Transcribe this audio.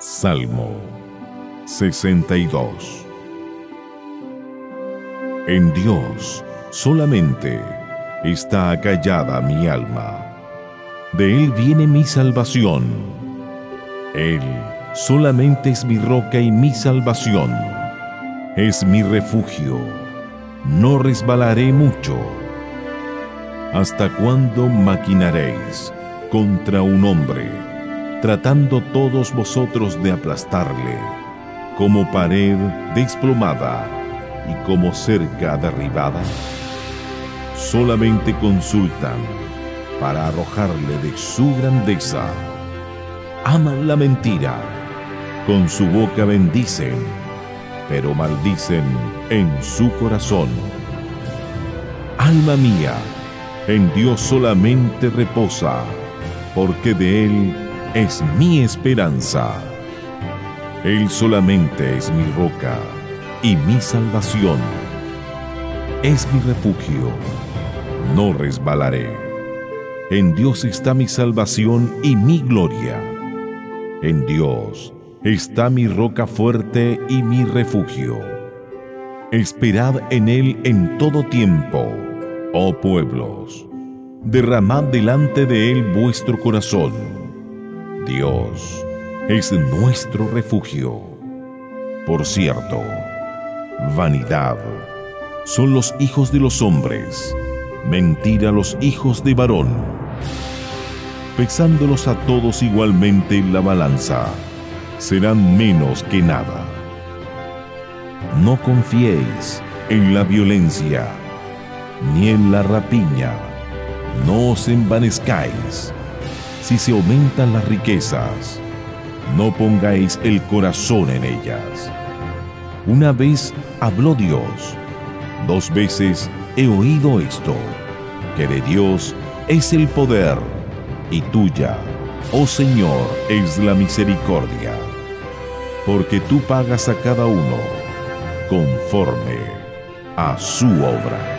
Salmo 62 En Dios solamente está acallada mi alma. De Él viene mi salvación. Él solamente es mi roca y mi salvación. Es mi refugio. No resbalaré mucho. ¿Hasta cuándo maquinaréis contra un hombre? Tratando todos vosotros de aplastarle, como pared desplomada y como cerca derribada? Solamente consultan para arrojarle de su grandeza. Aman la mentira, con su boca bendicen, pero maldicen en su corazón. Alma mía, en Dios solamente reposa, porque de Él es mi esperanza. Él solamente es mi roca y mi salvación. Es mi refugio. No resbalaré. En Dios está mi salvación y mi gloria. En Dios está mi roca fuerte y mi refugio. Esperad en Él en todo tiempo, oh pueblos. Derramad delante de Él vuestro corazón Dios es nuestro refugio. Por cierto, vanidad son los hijos de los hombres, mentira los hijos de varón. Pesándolos a todos igualmente en la balanza, serán menos que nada. No confiéis en la violencia, ni en la rapiña, no os envanezcáis si se aumentan las riquezas, no pongáis el corazón en ellas. Una vez habló Dios, dos veces he oído esto, que de Dios es el poder y tuya, oh Señor, es la misericordia, porque tú pagas a cada uno conforme a su obra.